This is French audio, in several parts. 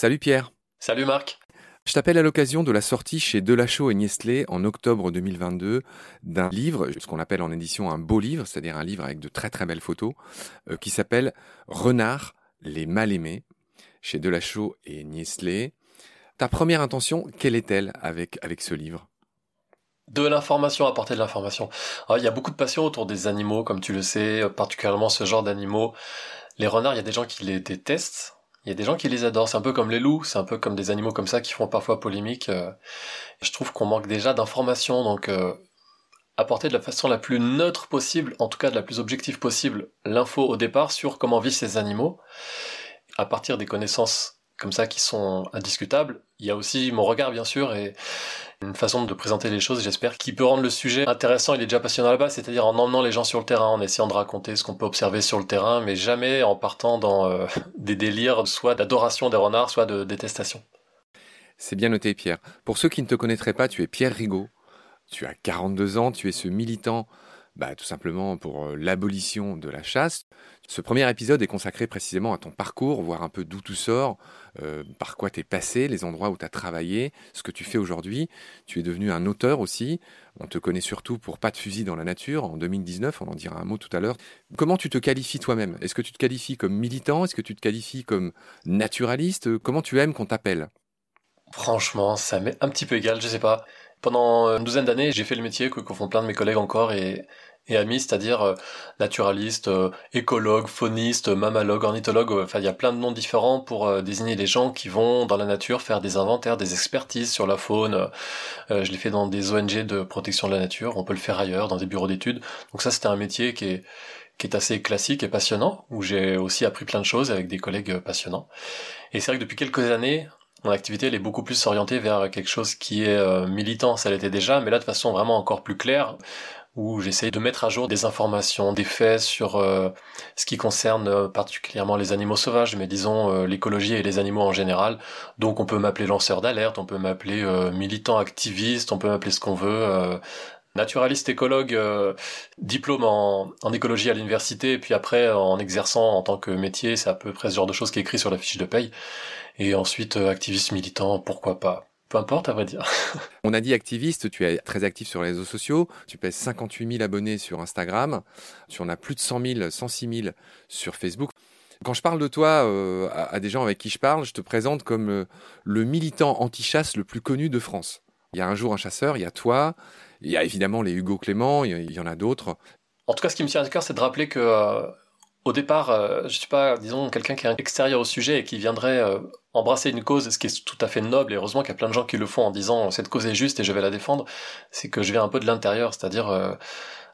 Salut Pierre. Salut Marc. Je t'appelle à l'occasion de la sortie chez Delachaux et Niestlé en octobre 2022 d'un livre, ce qu'on appelle en édition un beau livre, c'est-à-dire un livre avec de très très belles photos, euh, qui s'appelle Renard, les mal aimés, chez Delachaux et Niestlé. Ta première intention, quelle est-elle avec, avec ce livre? De l'information, apporter de l'information. Il y a beaucoup de passion autour des animaux, comme tu le sais, particulièrement ce genre d'animaux. Les renards, il y a des gens qui les détestent, il y a des gens qui les adorent. C'est un peu comme les loups, c'est un peu comme des animaux comme ça qui font parfois polémique. Euh. Je trouve qu'on manque déjà d'informations, donc euh, apporter de la façon la plus neutre possible, en tout cas de la plus objective possible, l'info au départ sur comment vivent ces animaux, à partir des connaissances comme ça qui sont indiscutables. Il y a aussi mon regard bien sûr et une façon de présenter les choses, j'espère, qui peut rendre le sujet intéressant. Il est déjà passionnant là-bas, c'est-à-dire en emmenant les gens sur le terrain, en essayant de raconter ce qu'on peut observer sur le terrain, mais jamais en partant dans euh, des délires, soit d'adoration des renards, soit de détestation. C'est bien noté, Pierre. Pour ceux qui ne te connaîtraient pas, tu es Pierre Rigaud. Tu as 42 ans, tu es ce militant bah, tout simplement pour euh, l'abolition de la chasse. Ce premier épisode est consacré précisément à ton parcours, voir un peu d'où tu sors, euh, par quoi tu es passé, les endroits où tu as travaillé, ce que tu fais aujourd'hui. Tu es devenu un auteur aussi. On te connaît surtout pour Pas de fusil dans la nature en 2019, on en dira un mot tout à l'heure. Comment tu te qualifies toi-même? Est-ce que tu te qualifies comme militant? Est-ce que tu te qualifies comme naturaliste? Comment tu aimes qu'on t'appelle? Franchement, ça m'est un petit peu égal, je sais pas. Pendant une douzaine d'années, j'ai fait le métier que font plein de mes collègues encore et et amis, c'est-à-dire euh, naturaliste, euh, écologue, fauniste, mammalogue, ornithologue. Euh, enfin, il y a plein de noms différents pour désigner les gens qui vont dans la nature faire des inventaires, des expertises sur la faune. je l'ai fait dans des ONG de protection de la nature. On peut le faire ailleurs, dans des bureaux d'études. Donc ça, c'était un métier qui est qui est assez classique et passionnant, où j'ai aussi appris plein de choses avec des collègues passionnants. Et c'est vrai que depuis quelques années, mon activité elle est beaucoup plus orientée vers quelque chose qui est militant, ça l'était déjà, mais là de façon vraiment encore plus claire où j'essaie de mettre à jour des informations, des faits sur euh, ce qui concerne euh, particulièrement les animaux sauvages, mais disons euh, l'écologie et les animaux en général. Donc on peut m'appeler lanceur d'alerte, on peut m'appeler militant activiste, on peut m'appeler ce qu'on veut. naturaliste écologue, diplôme en, en, écologie à l'université, et puis après en exerçant en tant que métier, c'est à peu près ce genre de choses qui est écrit sur la fiche de paye. Et ensuite activiste militant, pourquoi pas peu importe, à vrai dire. On a dit activiste, tu es très actif sur les réseaux sociaux, tu pèses 58 000 abonnés sur Instagram, tu en as plus de 100 000, 106 000 sur Facebook. Quand je parle de toi euh, à, des gens avec qui je parle, je te présente comme euh, le militant anti-chasse le plus connu de France. Il y a un jour un chasseur, il y a toi, il y a évidemment les Hugo Clément, il y en a d'autres. En tout cas, ce qui me tient à cœur, c'est de rappeler que euh, au départ, euh, je suis pas, disons, quelqu'un qui est extérieur au sujet et qui viendrait euh, embrasser une cause, ce qui est tout à fait noble, et heureusement qu'il y a plein de gens qui le font en disant cette cause est juste et je vais la défendre, c'est que je viens un peu de l'intérieur, c'est-à-dire euh,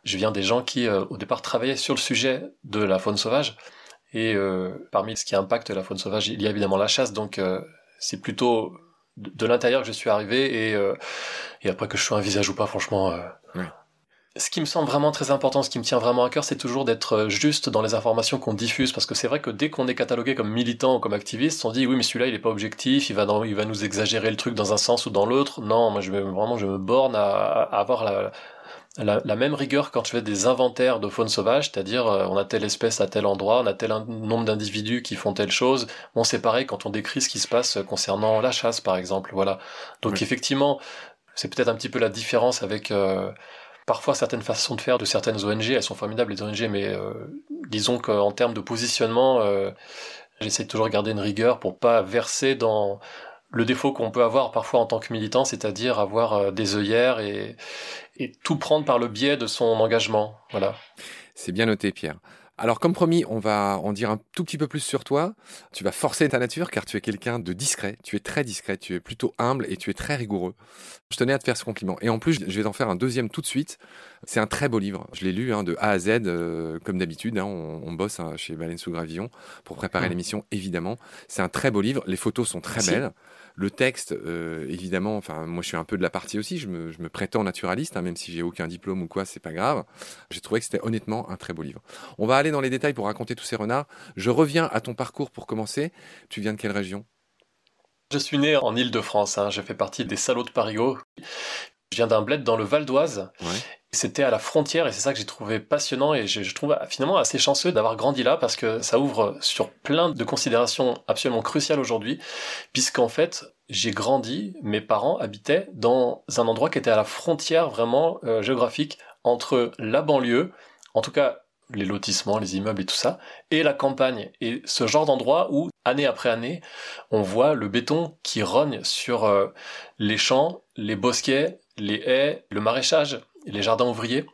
je viens des gens qui, au départ, travaillaient sur le sujet de la faune sauvage, et parmi ce qui impacte la faune sauvage, il y a évidemment la chasse, donc c'est plutôt de, l'intérieur que je suis arrivé, et, et après que je sois un visage ou pas, franchement ce qui me semble vraiment très important, ce qui me tient vraiment à cœur, c'est toujours d'être euh, juste dans les informations qu'on diffuse, parce que c'est vrai que dès qu'on est catalogué comme militant ou comme activiste, on dit oui mais celui-là il est pas objectif, il va dans, il va nous exagérer le truc dans un sens ou dans l'autre. Non, moi je vais vraiment je me borne à, avoir la, la, même rigueur quand je fais des inventaires de faune sauvage, c'est-à-dire euh, on a telle espèce à tel endroit, on a tel nombre d'individus qui font telle chose. Bon c'est pareil quand on décrit ce qui se passe concernant la chasse par exemple, voilà. Donc effectivement c'est peut-être un petit peu la différence avec euh, Parfois, certaines façons de faire de certaines ONG, elles sont formidables les ONG, mais euh, disons qu'en termes de positionnement, euh, j'essaie toujours de garder une rigueur pour pas verser dans le défaut qu'on peut avoir parfois en tant que militant, c'est-à-dire avoir euh, des œillères et, et tout prendre par le biais de son engagement. Voilà. C'est bien noté, Pierre. Alors, comme promis, on va en dire un tout petit peu plus sur toi. Tu vas forcer ta nature car tu es quelqu'un de discret. Tu es très discret, tu es plutôt humble et tu es très rigoureux. Je tenais à te faire ce compliment. Et en plus, je vais t'en faire un deuxième tout de suite. C'est un très beau livre. Je l'ai lu hein, de A à Z, euh, comme d'habitude. Hein. on, bosse hein, chez Baleine sous Gravillon pour préparer mmh. l'émission, évidemment. C'est un très beau livre. Les photos sont très belles. Le texte, euh, évidemment, enfin, moi je suis un peu de la partie aussi, je me, prétends naturaliste, hein, même si j'ai aucun diplôme ou quoi, c'est pas grave. J'ai trouvé que c'était honnêtement un très beau livre. On va aller dans les détails pour raconter tous ces renards. Je reviens à ton parcours pour commencer. Tu viens de quelle région? Je suis né en Ile-de-France, hein. j'ai fait partie des salauds de Parigot. Je viens d'un bled dans le Val d'Oise. Ouais. C'était à la frontière et c'est ça que j'ai trouvé passionnant et je, je trouve finalement assez chanceux d'avoir grandi là parce que ça ouvre sur plein de considérations absolument cruciales aujourd'hui puisqu'en fait j'ai grandi, mes parents habitaient dans un endroit qui était à la frontière vraiment euh, géographique entre la banlieue, en tout cas les lotissements, les immeubles et tout ça, et la campagne. Et ce genre d'endroit où, année après année, on voit le béton qui rogne sur euh, les champs, les bosquets, les haies, le maraîchage, les jardins ouvriers.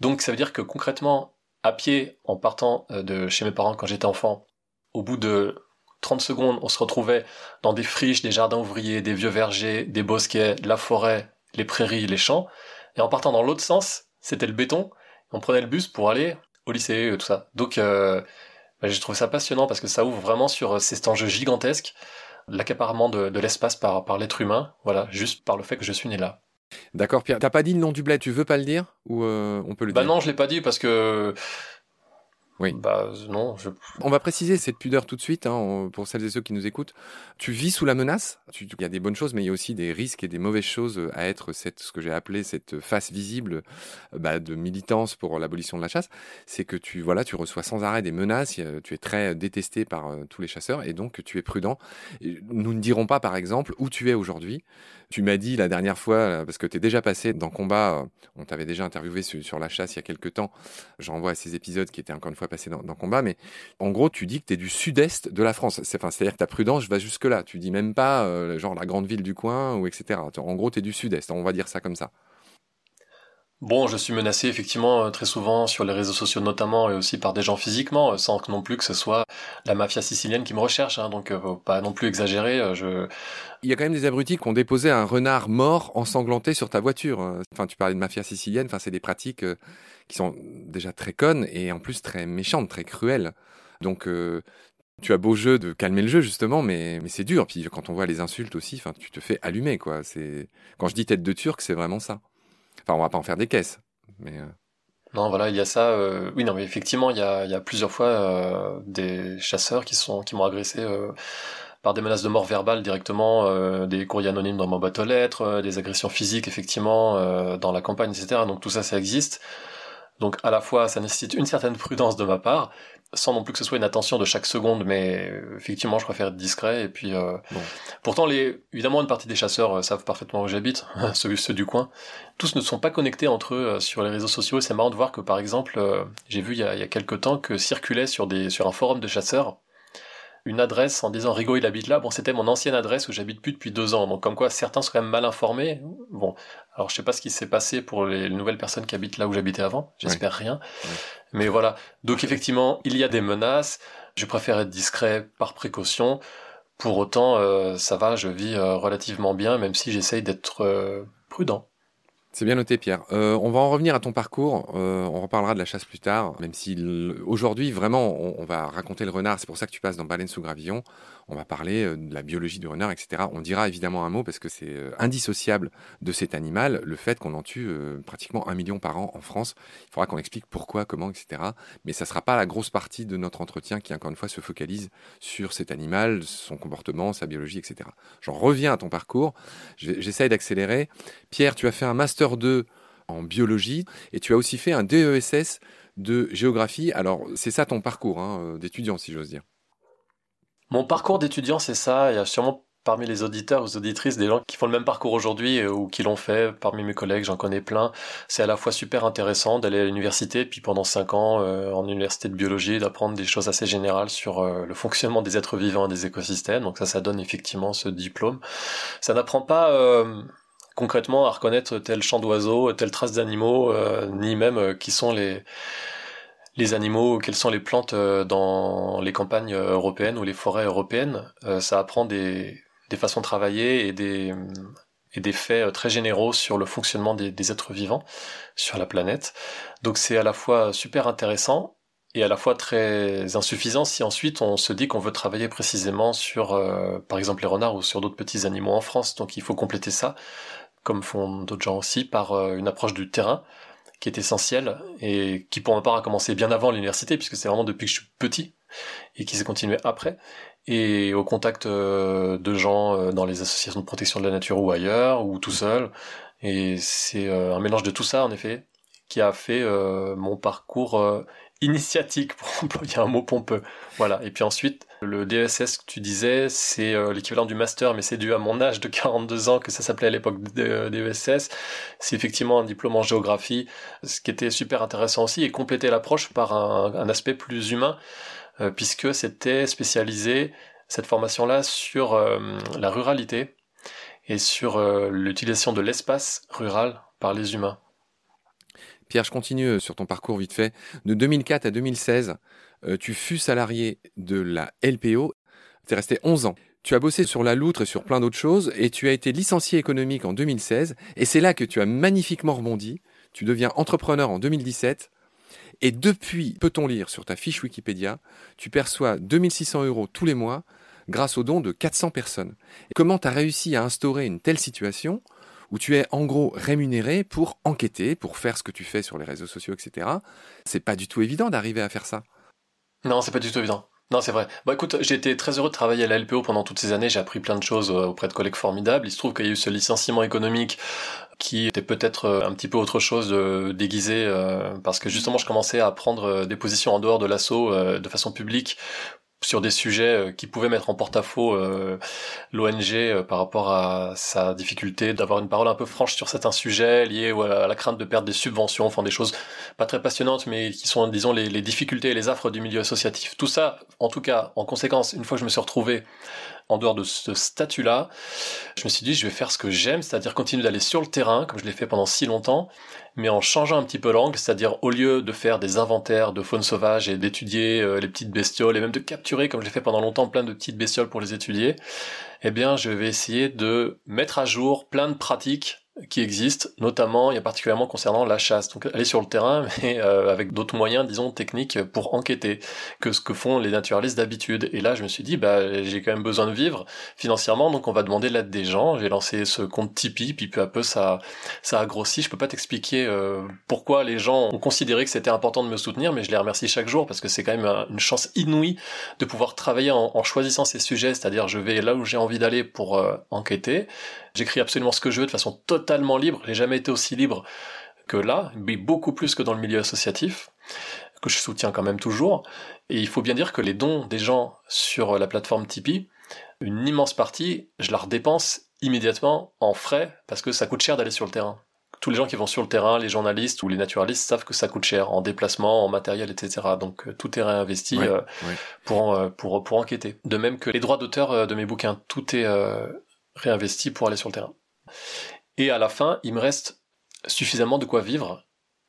Donc ça veut dire que concrètement, à pied, en partant euh, de chez mes parents quand j'étais enfant, au bout de 30 secondes, on se retrouvait dans des friches, des jardins ouvriers, des vieux vergers, des bosquets, la forêt, les prairies, les champs. Et en partant dans l'autre sens, c'était le béton. On prenait le bus pour aller au lycée, tout ça. Donc euh, bah, j'ai trouvé ça passionnant parce que ça ouvre vraiment sur euh, cet enjeu gigantesque, l'accaparement de, de l'espace par, par l'être humain, voilà, juste par le fait que je suis né là. D'accord, Pierre. T'as pas dit le nom du bled, tu veux pas le dire? Ou euh, on peut le Bah dire? non, je l'ai pas dit parce que... Oui. Bah non, je... On va préciser cette pudeur tout de suite hein, pour celles et ceux qui nous écoutent. Tu vis sous la menace. Il y a des bonnes choses, mais il y a aussi des risques et des mauvaises choses à être cette, ce que j'ai appelé cette face visible euh, bah, de militance pour l'abolition de la chasse. C'est que tu voilà, tu reçois sans arrêt des menaces. Tu es très détesté par euh, tous les chasseurs et donc tu es prudent. Nous ne dirons pas, par exemple, où tu es aujourd'hui. Tu m'as dit la dernière fois, euh, parce que tu es déjà passé dans combat, euh, on t'avait déjà interviewé sur, sur la chasse il y a quelques temps. Je renvoie à ces épisodes qui étaient encore une fois passés dans, dans combat, mais en gros, tu dis que tu es du sud-est de la France. C'est-à-dire que ta prudence va jusque-là. Tu dis même pas, euh, genre, la grande ville du coin, ou etc. En gros, tu es du sud-est. On va dire ça comme ça. Bon, je suis menacé effectivement euh, très souvent sur les réseaux sociaux notamment et aussi par des gens physiquement, euh, sans que non plus que ce soit la mafia sicilienne qui me recherche. Hein, donc faut pas non plus exagérer. Je... Il y a quand même des abrutis qui ont déposé un renard mort ensanglanté sur ta voiture. Euh, Enfin, tu parlais de mafia sicilienne. Enfin, c'est des pratiques qui sont déjà très connes et en plus très méchantes, très cruelles. Donc, euh, tu as beau jeu de calmer le jeu justement, mais, mais c'est dur. Puis quand on voit les insultes aussi, tu te fais allumer quoi. C'est quand je dis tête de turc, c'est vraiment ça. Enfin, on va pas en faire des caisses, euh, Non, voilà, il y a ça. euh, Oui, non, mais effectivement, il y a, plusieurs fois des chasseurs qui sont qui m'ont agressé par des menaces de mort verbale directement, des courriers anonymes dans ma boîte aux lettres, des agressions physiques effectivement dans la campagne, etc. Donc tout ça, ça existe. Donc à la fois, ça nécessite une certaine prudence de ma part, sans non plus que ce soit une attention de chaque seconde, mais effectivement, je préfère être discret. Et puis, euh, Bon. pourtant, les, évidemment, une partie des chasseurs euh, savent parfaitement où j'habite, ceux, ceux du coin. Tous ne sont pas connectés entre eux euh, sur les réseaux sociaux. Et c'est marrant de voir que, par exemple, euh, j'ai vu il y, a, il y a quelques temps que circulait sur, des, sur un forum de chasseurs une adresse en disant Rigaud il habite là. Bon, c'était mon ancienne adresse où j'habite plus depuis deux ans. Donc, comme quoi certains sont quand même mal informés. Bon, alors je sais pas ce qui s'est passé pour les nouvelles personnes qui habitent là où j'habitais avant. J'espère rien. Mais voilà. Donc, effectivement, il y a des menaces. Je préfère être discret par précaution. Pour autant, euh, ça va, je vis euh, relativement bien, même si j'essaye d'être euh, prudent. C'est bien noté, Pierre. Euh, on va en revenir à ton parcours. Euh, on reparlera de la chasse plus tard, même si aujourd'hui, vraiment, on, va raconter le renard. C'est pour ça que tu passes dans Baleine sous gravillon. On va parler euh, de la biologie du renard, etc. On dira évidemment un mot parce que c'est indissociable de cet animal, le fait qu'on en tue pratiquement un million par an en France. Il faudra qu'on explique pourquoi, comment, etc. Mais ça sera pas la grosse partie de notre entretien qui, encore une fois, se focalise sur cet animal, son comportement, sa biologie, etc. J'en reviens à ton parcours. J'essaye d'accélérer. Pierre, tu as fait un Master 2 en biologie et tu as aussi fait un DESS de géographie. Alors, c'est ça ton parcours hein, euh, d'étudiant, si j'ose dire. Mon parcours d'étudiant, c'est ça. Il y a sûrement parmi les auditeurs ou auditrices des gens qui font le même parcours aujourd'hui euh, ou qui l'ont fait. Parmi mes collègues, j'en connais plein. C'est à la fois super intéressant d'aller à l'université, puis pendant cinq ans euh, en université de biologie, d'apprendre des choses assez générales sur le fonctionnement des êtres vivants et des écosystèmes. Donc ça, ça donne effectivement ce diplôme. Ça n'apprend pas concrètement à reconnaître tel champ d'oiseaux, telle trace d'animaux, euh, ni même euh, qui sont les les animaux, quelles sont les plantes euh, dans les campagnes européennes ou les forêts européennes. Ça apprend des, des façons de travailler et des, et des faits très généraux sur le fonctionnement des, des êtres vivants sur la planète. Donc c'est à la fois super intéressant et à la fois très insuffisant si ensuite on se dit qu'on veut travailler précisément sur, par exemple, les renards ou sur d'autres petits animaux en France. Donc il faut compléter ça, comme font d'autres gens aussi, par euh, une approche du terrain qui est essentielle et qui pour ma part a commencé bien avant l'université puisque c'est vraiment depuis que je suis petit et qui s'est continué après. Et au contact euh, de gens euh, dans les associations de protection de la nature ou ailleurs ou tout seul. Et c'est un mélange de tout ça, en effet, qui a fait mon parcours initiatique, pour employer un mot pompeux. Voilà. Et puis ensuite, le DSS que tu disais, c'est euh, l'équivalent du master, mais c'est dû à mon âge de 42 ans que ça s'appelait à l'époque DESS. C'est effectivement un diplôme en géographie, ce qui était super intéressant aussi, et compléter l'approche par un, aspect plus humain, euh, puisque c'était spécialisé, cette formation-là, sur euh, la ruralité et sur l'utilisation de l'espace rural par les humains. Pierre, je continue sur ton parcours vite fait. De 2004 à 2016, euh, tu fus salarié de la LPO. Tu es resté 11 ans. Tu as bossé sur la loutre et sur plein d'autres choses et tu as été licencié économique en 2016 et c'est là que tu as magnifiquement rebondi. Tu deviens entrepreneur en 2017 et depuis, peut-on lire sur ta fiche Wikipédia, tu perçois 2600 euros tous les mois grâce aux dons de 400 personnes. Comment tu as réussi à instaurer une telle situation où tu es en gros rémunéré pour enquêter, pour faire ce que tu fais sur les réseaux sociaux, etc. C'est pas du tout évident d'arriver à faire ça. Non, c'est pas du tout évident. Non, c'est vrai. Bah écoute, j'ai été très heureux de travailler à la LPO pendant toutes ces années. J'ai appris plein de choses euh, auprès de collègues formidables. Il se trouve qu'il y a eu ce licenciement économique qui était peut-être euh, un petit peu autre chose de déguisé euh, parce que justement je commençais à prendre des positions en dehors de l'assaut de façon publique sur des sujets euh, qui pouvaient mettre en porte-à-faux euh, l'ONG euh, par rapport à sa difficulté d'avoir une parole un peu franche sur certains sujets liés à la crainte de perdre des subventions, enfin des choses pas très passionnantes mais qui sont disons les, les difficultés et les affres du milieu associatif. Tout ça, en tout cas, en conséquence, une fois que je me suis retrouvé en dehors de ce statut-là, je me suis dit je vais faire ce que j'aime, c'est-à-dire continuer d'aller sur le terrain comme je l'ai fait pendant si longtemps mais en changeant un petit peu l'angle, c'est-à-dire au lieu de faire des inventaires de faune sauvage et d'étudier euh, les petites bestioles et même de capturer, comme j'ai fait pendant longtemps, plein de petites bestioles pour les étudier, eh bien je vais essayer de mettre à jour plein de pratiques qui existent, notamment et particulièrement concernant la chasse. Donc aller sur le terrain, mais euh, avec d'autres moyens, disons, techniques pour enquêter que ce que font les naturalistes d'habitude. Et là, je me suis dit, bah, j'ai quand même besoin de vivre financièrement, donc on va demander l'aide des gens. J'ai lancé ce compte Tipeee, puis peu à peu ça, ça a grossi. Je peux pas t'expliquer euh, pourquoi les gens ont considéré que c'était important de me soutenir, mais je les remercie chaque jour parce que c'est quand même une chance inouïe de pouvoir travailler en, en choisissant ces sujets, c'est-à-dire je vais là où j'ai envie d'aller pour euh, enquêter J'écris absolument ce que je veux de façon totalement libre. J'ai jamais été aussi libre que là, mais beaucoup plus que dans le milieu associatif, que je soutiens quand même toujours. Et il faut bien dire que les dons des gens sur la plateforme Tipeee, une immense partie, je la redépense immédiatement en frais parce que ça coûte cher d'aller sur le terrain. Tous les gens qui vont sur le terrain, les journalistes ou les naturalistes savent que ça coûte cher en déplacement, en matériel, etc. Donc euh, tout est réinvesti euh, Pour, euh, pour, pour enquêter. De même que les droits d'auteur de mes bouquins, tout est réinvesti pour aller sur le terrain. Et à la fin, il me reste suffisamment de quoi vivre.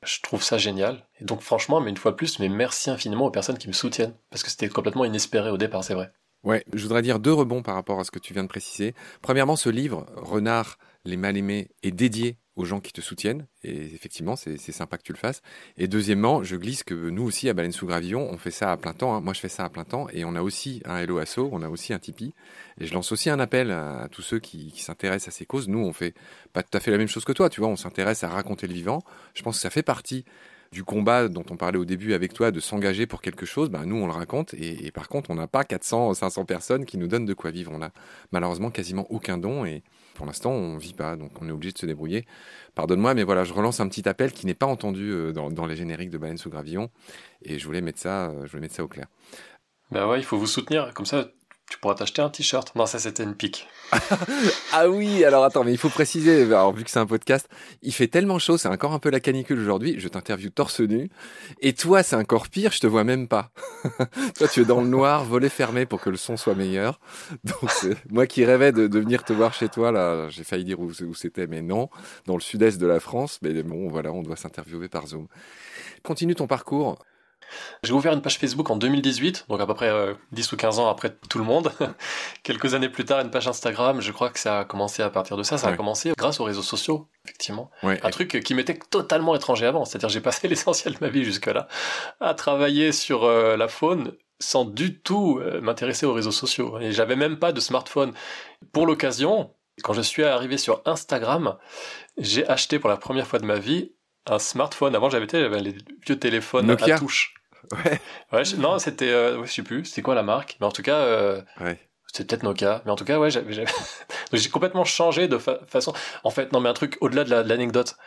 Je trouve ça génial. Et donc franchement, mais une fois de plus, mais merci infiniment aux personnes qui me soutiennent. Parce que c'était complètement inespéré au départ, c'est vrai. Ouais, je voudrais dire deux rebonds par rapport à ce que tu viens de préciser. Premièrement, ce livre, Renard, les mal-aimés, est dédié aux gens qui te soutiennent. Et effectivement, c'est sympa que tu le fasses. Et deuxièmement, je glisse que nous aussi, à Baleine sous Gravillon, on fait ça à plein temps. Hein. Moi, je fais ça à plein temps. Et on a aussi un Hello Asso, on a aussi un Tipeee. Et je lance aussi un appel à, tous ceux qui, s'intéressent à ces causes. Nous, on fait pas tout à fait la même chose que toi, tu vois. On s'intéresse à raconter le vivant. Je pense que ça fait partie du combat dont on parlait au début avec toi, de s'engager pour quelque chose, ben nous on le raconte et, par contre on n'a pas 400, 500 personnes qui nous donnent de quoi vivre. On a malheureusement quasiment aucun don et pour l'instant on vit pas, donc on est obligé de se débrouiller. Pardonne-moi, mais voilà, je relance un petit appel qui n'est pas entendu euh, dans, les génériques de Baleine sous Gravillon et je voulais mettre ça, euh, je voulais mettre ça au clair. Ben ouais, il faut vous soutenir, comme ça tu pourras t'acheter un t-shirt. Non, ça c'était une pique. ah oui, alors attends, mais il faut préciser, alors, vu que c'est un podcast, il fait tellement chaud, c'est encore un peu la canicule aujourd'hui, je t'interviewe torse nu, et toi c'est encore pire, je te vois même pas. toi tu es dans le noir, volet fermé pour que le son soit meilleur. Donc moi qui rêvais de, venir te voir chez toi, là, j'ai failli dire où, où c'était, mais non, dans le sud-est de la France, mais bon voilà, on doit s'interviewer par Zoom. Continue ton parcours. J'ai ouvert une page Facebook en 2018, donc à peu près 10 euh, ou 15 ans après tout le monde. Quelques années plus tard, une page Instagram, je crois que ça a commencé à partir de ça, ça a commencé grâce aux réseaux sociaux, effectivement. Un truc qui m'était totalement étranger avant, c'est-à-dire j'ai passé l'essentiel de ma vie jusque-là à travailler sur euh, la faune sans du tout euh, m'intéresser aux réseaux sociaux. Et j'avais même pas de smartphone. Pour l'occasion, quand je suis arrivé sur Instagram, j'ai acheté pour la première fois de ma vie un smartphone. Avant, j'avais les vieux téléphones à touche. Ouais. ouais non, c'était, euh, je sais plus, c'était quoi la marque, mais en tout cas, euh, ouais. C'est peut-être nos cas, mais en tout cas, ouais, j'ai complètement changé de façon. En fait, non, mais un truc au-delà de l'anecdote,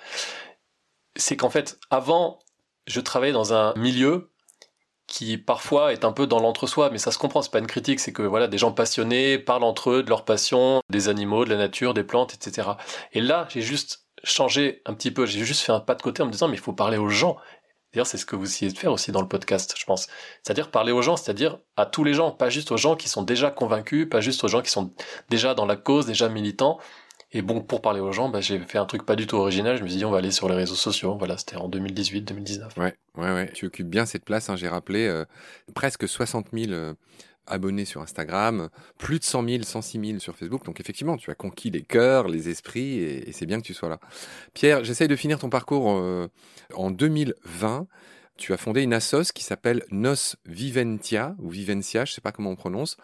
c'est qu'en fait, avant, je travaillais dans un milieu qui parfois est un peu dans l'entre-soi, mais ça se comprend, c'est pas une critique, c'est que voilà, des gens passionnés parlent entre eux de leur passion, des animaux, de la nature, des plantes, etc. Et là, j'ai juste changé un petit peu, j'ai juste fait un pas de côté en me disant, mais il faut parler aux gens. C'est ce que vous essayez de faire aussi dans le podcast, je pense. C'est-à-dire parler aux gens, c'est-à-dire à tous les gens, pas juste aux gens qui sont déjà convaincus, pas juste aux gens qui sont déjà dans la cause, déjà militants, et bon, pour parler aux gens, bah, j'ai fait un truc pas du tout original. Je me suis dit, on va aller sur les réseaux sociaux. Voilà, c'était en 2018-2019. Ouais, ouais, ouais. Tu occupes bien cette place. Hein, j'ai rappelé euh, presque 60 000 euh, abonnés sur Instagram, plus de 100 000, 106 000 sur Facebook. Donc effectivement, tu as conquis les cœurs, les esprits, et, c'est bien que tu sois là. Pierre, j'essaye de finir ton parcours euh, en 2020 tu as fondé une assoce qui s'appelle Nos Viventia, ou Vivencia, je sais pas comment on prononce.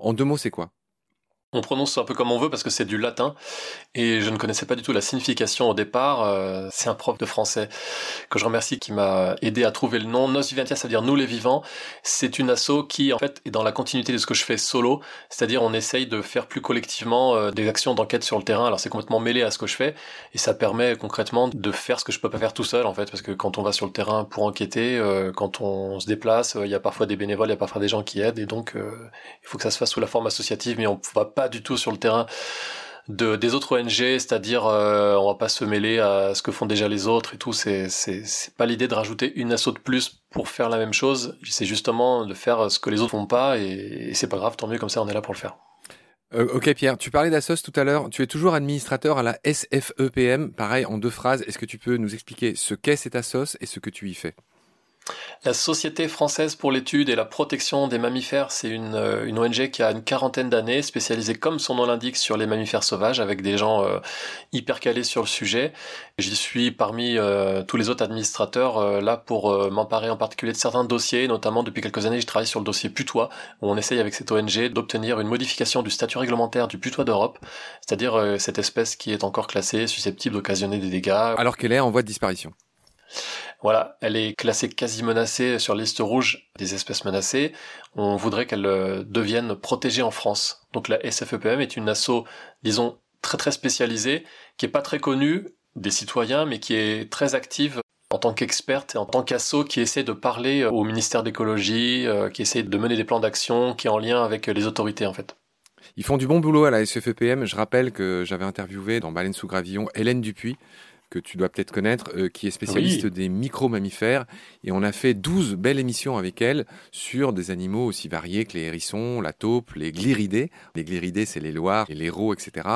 En deux mots, c'est quoi? On prononce un peu comme on veut parce que c'est du latin et je ne connaissais pas du tout la signification au départ. Euh, c'est un prof de français que je remercie qui m'a aidé à trouver le nom. Nos Viventia, ça veut dire nous les vivants. C'est une asso qui en fait est dans la continuité de ce que je fais solo, c'est-à-dire on essaye de faire plus collectivement euh, des actions d'enquête sur le terrain. Alors c'est complètement mêlé à ce que je fais et ça permet concrètement de faire ce que je peux pas faire tout seul en fait parce que quand on va sur le terrain pour enquêter, euh, quand on se déplace, il y a parfois des bénévoles, il y a parfois des gens qui aident et donc il faut que ça se fasse sous la forme associative, mais on va pas du tout sur le terrain de, des autres ONG, c'est-à-dire euh, on va pas se mêler à ce que font déjà les autres et tout. C'est c'est pas l'idée de rajouter une asso de plus pour faire la même chose. C'est justement de faire ce que les autres font pas et, c'est pas grave, tant mieux comme ça on est là pour le faire. Euh, ok Pierre, tu parlais d'Assos tout à l'heure. Tu es toujours administrateur à la SFEPM. Pareil en deux phrases. Est-ce que tu peux nous expliquer ce qu'est cette Assos et ce que tu y fais? La Société française pour l'étude et la protection des mammifères, c'est une, euh, ONG qui a une quarantaine d'années, spécialisée comme son nom l'indique sur les mammifères sauvages, avec des gens euh, hyper calés sur le sujet. J'y suis parmi euh, tous les autres administrateurs là pour m'emparer en particulier de certains dossiers, notamment depuis quelques années je travaille sur le dossier putois, où on essaye avec cette ONG d'obtenir une modification du statut réglementaire du putois d'Europe, c'est-à-dire cette espèce qui est encore classée, susceptible d'occasionner des dégâts. Alors qu'elle est en voie de disparition. Voilà, elle est classée quasi menacée sur liste rouge des espèces menacées. On voudrait qu'elle euh, devienne protégée en France. Donc la SFEPM est une asso, disons, très très spécialisée, qui est pas très connue des citoyens, mais qui est très active en tant qu'experte et en tant qu'asso qui essaie de parler au ministère d'écologie, euh, qui essaie de mener des plans d'action qui est en lien avec les autorités en fait. Ils font du bon boulot à la SFEPM. Je rappelle que j'avais interviewé dans Baleine sous Gravillon Hélène Dupuis, que tu dois peut-être connaître, euh, qui est spécialiste des micro-mammifères. Et on a fait 12 belles émissions avec elle sur des animaux aussi variés que les hérissons, la taupe, les gliridés. Les gliridés, c'est les loirs, les héros, etc.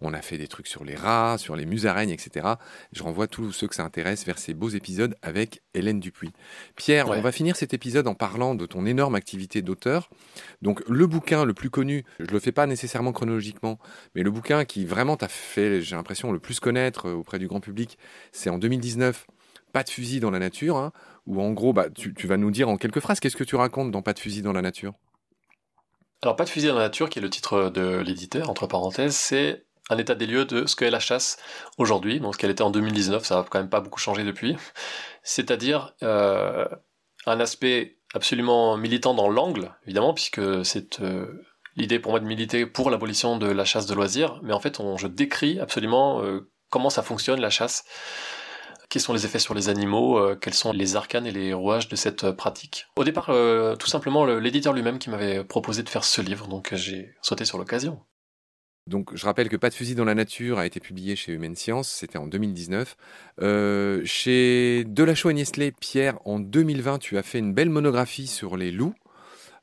On a fait des trucs sur les rats, sur les musaraignes, etc. Je renvoie tous ceux que ça intéresse vers ces beaux épisodes avec Hélène Dupuis. Pierre, on va finir cet épisode en parlant de ton énorme activité d'auteur. Donc le bouquin le plus connu, je le fais pas nécessairement chronologiquement, mais le bouquin qui vraiment t'a fait, j'ai l'impression, le plus connaître auprès du grand public, c'est en 2019, Pas de fusil dans la nature, hein, où en gros, bah, tu, vas nous dire en quelques phrases, qu'est-ce que tu racontes dans Pas de fusil dans la nature? Alors, Pas de fusil dans la nature, qui est le titre de l'éditeur, entre parenthèses, c'est un état des lieux de ce qu'est la chasse aujourd'hui, donc ce qu'elle était en 2019, ça n'a quand même pas beaucoup changé depuis, c'est-à-dire euh, un aspect absolument militant dans l'angle, évidemment, puisque c'est euh, l'idée pour moi de militer pour l'abolition de la chasse de loisirs, mais en fait on, je décris absolument euh, comment ça fonctionne la chasse, quels sont les effets sur les animaux, euh, quels sont les arcanes et les rouages de cette euh, pratique. Au départ, euh, tout simplement l'éditeur lui-même qui m'avait proposé de faire ce livre, donc j'ai sauté sur l'occasion. Donc, je rappelle que Pas de fusil dans la nature a été publié chez Humaine Science, c'était en 2019. Euh, chez Delachaux et Niestlé, Pierre, en 2020, tu as fait une belle monographie sur les loups.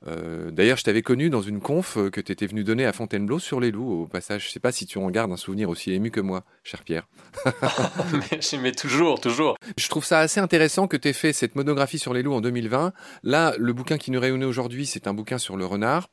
Euh, d'ailleurs, je t'avais connu dans une conf euh, que tu étais venu donner à Fontainebleau sur les loups, au passage. Je sais pas si tu en gardes un souvenir aussi ému que moi, cher Pierre. mais, toujours, toujours. Je trouve ça assez intéressant que tu aies fait cette monographie sur les loups en 2020. Là, le bouquin qui nous réunit aujourd'hui, c'est un bouquin sur le renard,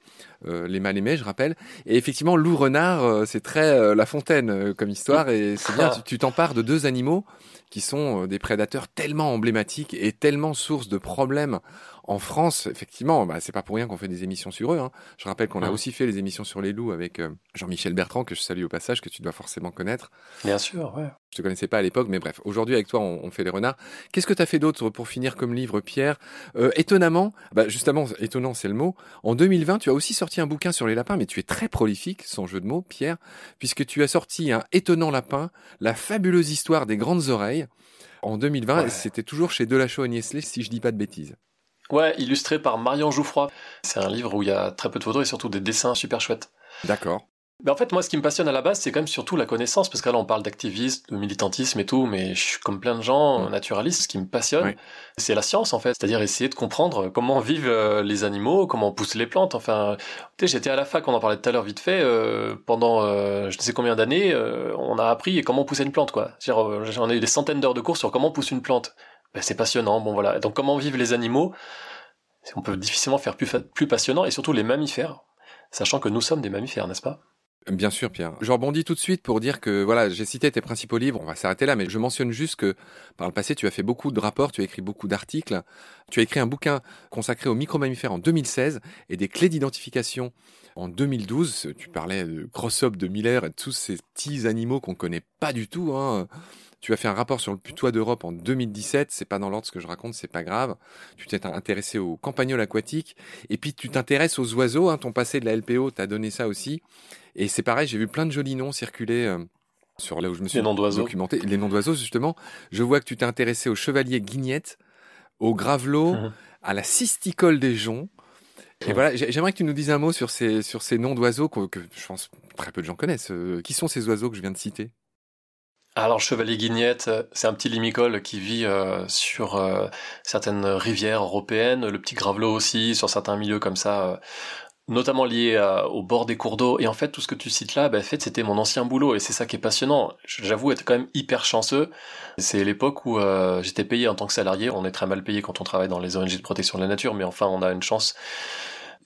euh, les mal aimés, je rappelle. Et effectivement, loup-renard, c'est très La Fontaine comme histoire. Et c'est bien, tu t'empares de deux animaux qui sont des prédateurs tellement emblématiques et tellement source de problèmes En France, effectivement, bah, c'est pas pour rien qu'on fait des émissions sur eux. Hein. Je rappelle qu'on a aussi fait les émissions sur les loups avec euh, Jean-Michel Bertrand, que je salue au passage, que tu dois forcément connaître. Bien sûr, ouais. Je te connaissais pas à l'époque, mais bref, aujourd'hui avec toi, on, on fait les renards. Qu'est-ce que tu as fait d'autre pour finir comme livre, Pierre? Euh, Étonnamment, bah justement, étonnant, c'est le mot. En 2020, tu as aussi sorti un bouquin sur les lapins, mais tu es très prolifique, sans jeu de mots, Pierre, puisque tu as sorti un étonnant lapin, la fabuleuse histoire des grandes oreilles. En 2020, Ouais. c'était toujours chez Delachaux et Niestlé, si je dis pas de bêtises. Ouais, illustré par Marion Jouffroy. C'est un livre où il y a très peu de photos et surtout des dessins super chouettes. D'accord. Mais en fait, moi, ce qui me passionne à la base, c'est quand même surtout la connaissance, parce que là, on parle d'activisme, de militantisme et tout, mais je suis comme plein de gens Mm. naturalistes. Ce qui me passionne, c'est la science, en fait. C'est-à-dire essayer de comprendre comment vivent euh, les animaux, comment poussent les plantes. Enfin, tu sais, j'étais à la fac, on en parlait tout à l'heure vite fait. euh, pendant euh, je ne sais combien d'années, euh, on a appris comment pousser une plante, quoi. J'en ai eu des centaines d'heures de cours sur comment pousse une plante. Ben, c'est passionnant. Bon, voilà. Donc, comment vivent les animaux? On peut difficilement faire plus, passionnant, et surtout les mammifères, sachant que nous sommes des mammifères, n'est-ce pas? Bien sûr, Pierre. Je rebondis tout de suite pour dire que voilà, j'ai cité tes principaux livres. On va s'arrêter là, mais je mentionne juste que par le passé, tu as fait beaucoup de rapports, tu as écrit beaucoup d'articles. Tu as écrit un bouquin consacré aux micromammifères en 2016 et des clés d'identification en 2012. Tu parlais de Crossop, de Miller et de tous ces petits animaux qu'on connaît pas du tout. Hein. Tu as fait un rapport sur le putois d'Europe en 2017. C'est pas dans l'ordre ce que je raconte, c'est pas grave. Tu t'es intéressé aux campagnols aquatiques et puis tu t'intéresses aux oiseaux. Hein. Ton passé de la LPO t'a donné ça aussi. Et c'est pareil, j'ai vu plein de jolis noms circuler euh, sur là où je me suis Les noms d'oiseaux. documenté. Les noms d'oiseaux, justement. Je vois que tu t'es intéressé au chevalier guignette, au gravelot, Mhm. à la cysticole des joncs. Et voilà, j'ai- j'aimerais que tu nous dises un mot sur ces, sur ces noms d'oiseaux que, que je pense très peu de gens connaissent. Euh, qui sont ces oiseaux que je viens de citer? Alors, Chevalier Guignette, euh, c'est un petit limicole qui vit euh, sur euh, certaines rivières européennes, le petit gravelot aussi, sur certains milieux comme ça, notamment liés à- au bord des cours d'eau. Et en fait, tout ce que tu cites là, bah, en fait, c'était mon ancien boulot, et c'est ça qui est passionnant. J'avoue être quand même hyper chanceux. C'est l'époque où euh, j'étais payé en tant que salarié. On est très mal payé quand on travaille dans les ONG de protection de la nature, mais enfin, on a une chance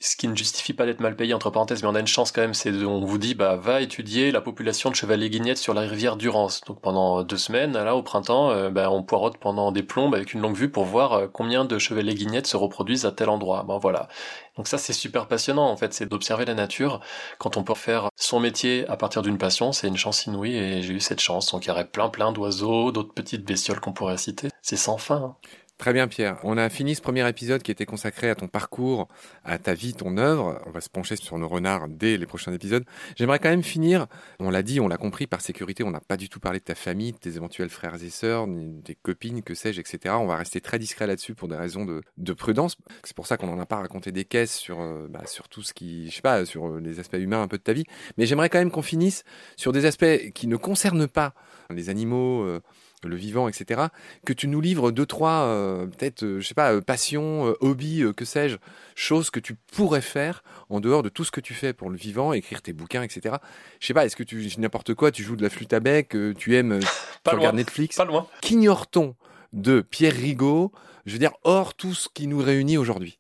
ce qui ne justifie pas d'être mal payé entre parenthèses, mais on a une chance quand même, c'est on vous dit bah va étudier la population de chevaliers guignettes sur la rivière Durance. Donc pendant deux semaines, là au printemps, euh, bah, on poirote pendant des plombes avec une longue vue pour voir euh, combien de chevaliers guignettes se reproduisent à tel endroit. Ben voilà. Donc ça c'est super passionnant en fait, c'est d'observer la nature. Quand on peut faire son métier à partir d'une passion, c'est une chance inouïe et j'ai eu cette chance. Donc il y aurait plein plein d'oiseaux, d'autres petites bestioles qu'on pourrait citer. C'est sans fin. hein. Très bien, Pierre. On a fini ce premier épisode qui était consacré à ton parcours, à ta vie, ton œuvre. On va se pencher sur nos renards dès les prochains épisodes. J'aimerais quand même finir, on l'a dit, on l'a compris, par sécurité, on n'a pas du tout parlé de ta famille, de tes éventuels frères et sœurs, des copines, que sais-je, etc. On va rester très discret là-dessus pour des raisons de, de prudence. C'est pour ça qu'on n'en a pas raconté des caisses sur, euh, bah, sur tout ce qui, je sais pas, sur euh, les aspects humains un peu de ta vie. Mais j'aimerais quand même qu'on finisse sur des aspects qui ne concernent pas les animaux, euh, le vivant, etc que tu nous livres deux, trois, euh, peut-être, euh, je sais pas, euh, passions, euh, hobbies, que sais-je, choses que tu pourrais faire en dehors de tout ce que tu fais pour le vivant, écrire tes bouquins, etc. Je sais pas, est-ce que tu, n'importe quoi, tu joues de la flûte à bec, tu aimes, Pas tu regardes Netflix Pas loin. Qu'ignore-t-on de Pierre Rigaud, je veux dire, hors tout ce qui nous réunit aujourd'hui?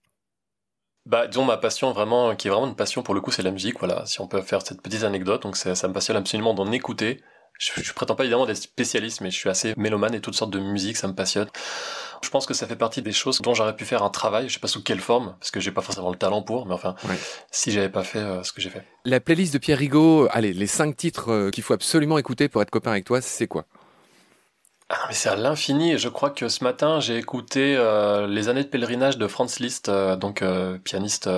Bah, disons ma passion vraiment, qui est vraiment une passion pour le coup, c'est la musique. Voilà, si on peut faire cette petite anecdote, donc ça, ça me passionne absolument d'en écouter. Je, je prétends pas évidemment d'être spécialiste, mais je suis assez mélomane et toutes sortes de musique, ça me passionne. Je pense que ça fait partie des choses dont j'aurais pu faire un travail. Je sais pas sous quelle forme, parce que j'ai pas forcément le talent pour, mais enfin, Ouais. si j'avais pas fait euh, ce que j'ai fait. La playlist de Pierre Rigaud, allez, les cinq titres euh, qu'il faut absolument écouter pour être copain avec toi, c'est quoi? Ah, mais c'est à l'infini. Et je crois que ce matin, j'ai écouté euh, les années de pèlerinage de Franz Liszt, donc pianiste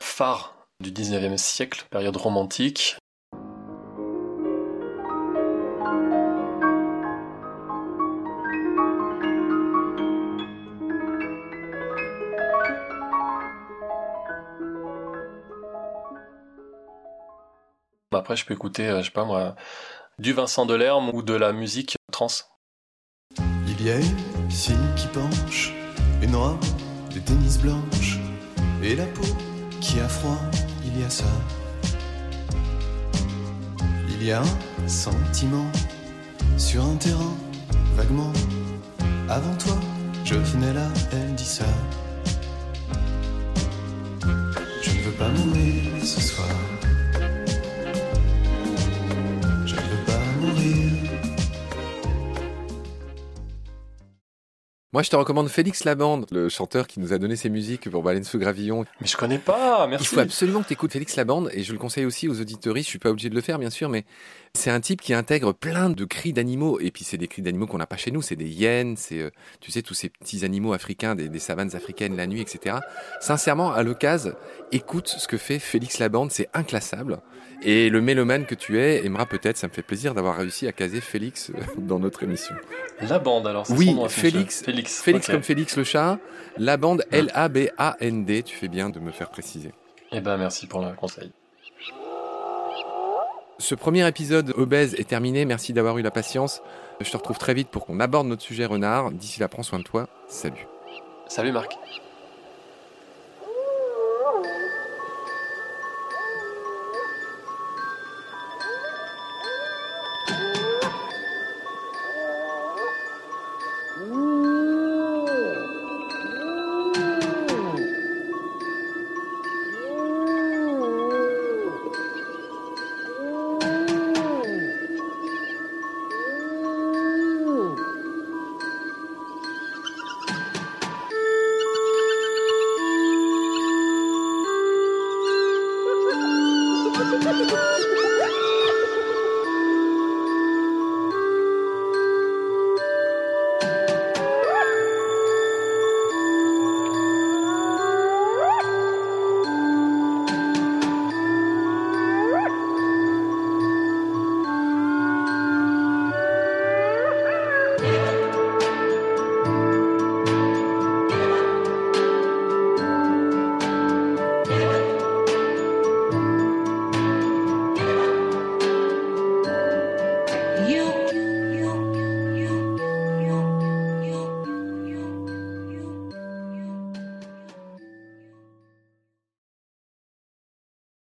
phare du 19e siècle, période romantique. Après, je peux écouter, euh, je sais pas moi, du Vincent Delerme ou de la musique trans. Il y a une fille qui penche, une robe de tennis blanche, et la peau qui a froid, il y a ça. Il y a un sentiment sur un terrain, vaguement. Avant toi, je venais là, elle dit ça. Je ne veux pas mourir ce soir. Moi, je te recommande Félix Labande, le chanteur qui nous a donné ses musiques pour Baleine sous Gravillon. Mais je connais pas, merci. Il faut absolument que tu écoutes Félix Labande, et je le conseille aussi aux auditeurs. Je suis pas obligé de le faire, bien sûr, mais c'est un type qui intègre plein de cris d'animaux. Et puis, c'est des cris d'animaux qu'on n'a pas chez nous. C'est des hyènes, c'est, euh, tu sais, tous ces petits animaux africains, des, des savanes africaines la nuit, etc. Sincèrement, à l'occasion, écoute ce que fait Félix Labande. C'est inclassable. Et le mélomane que tu es aimera peut-être, ça me fait plaisir d'avoir réussi à caser Félix euh, dans notre émission. La bande alors, c'est Oui, son nom, Félix, Félix. Félix comme Félix le chat, la bande L-A-B-A-N-D, tu fais bien de me faire préciser. Eh ben merci pour le conseil. Ce premier épisode obèse est terminé, merci d'avoir eu la patience. Je te retrouve très vite pour qu'on aborde notre sujet renard. D'ici là, prends soin de toi. Salut. Salut Marc.